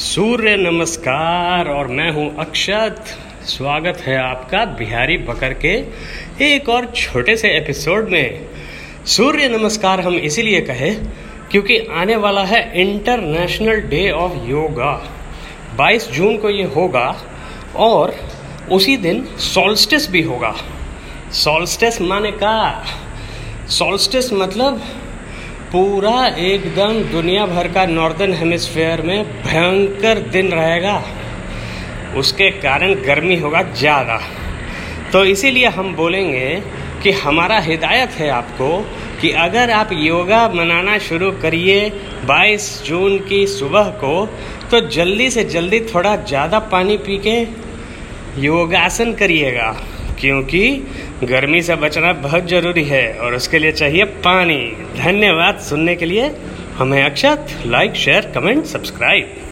सूर्य नमस्कार और मैं हूँ अक्षत। स्वागत है आपका बिहारी बकर के एक और छोटे से एपिसोड में। सूर्य नमस्कार हम इसीलिए कहे क्योंकि आने वाला है इंटरनेशनल डे ऑफ़ योगा। 22 जून को ये होगा और उसी दिन सॉल्स्टिस भी होगा। सॉल्स्टिस माने का? सॉल्स्टिस मतलब पूरा एकदम दुनिया भर का नॉर्दर्न हेमिस्फेयर में भयंकर दिन रहेगा। उसके कारण गर्मी होगा ज़्यादा। तो इसीलिए हम बोलेंगे कि हमारा हिदायत है आपको कि अगर आप योगा मनाना शुरू करिए 22 जून की सुबह को तो जल्दी से जल्दी थोड़ा ज़्यादा पानी पी के योगासन करिएगा। क्योंकि गर्मी से बचना बहुत ज़रूरी है और उसके लिए चाहिए पानी। धन्यवाद सुनने के लिए। हमें अक्षत लाइक शेयर कमेंट सब्सक्राइब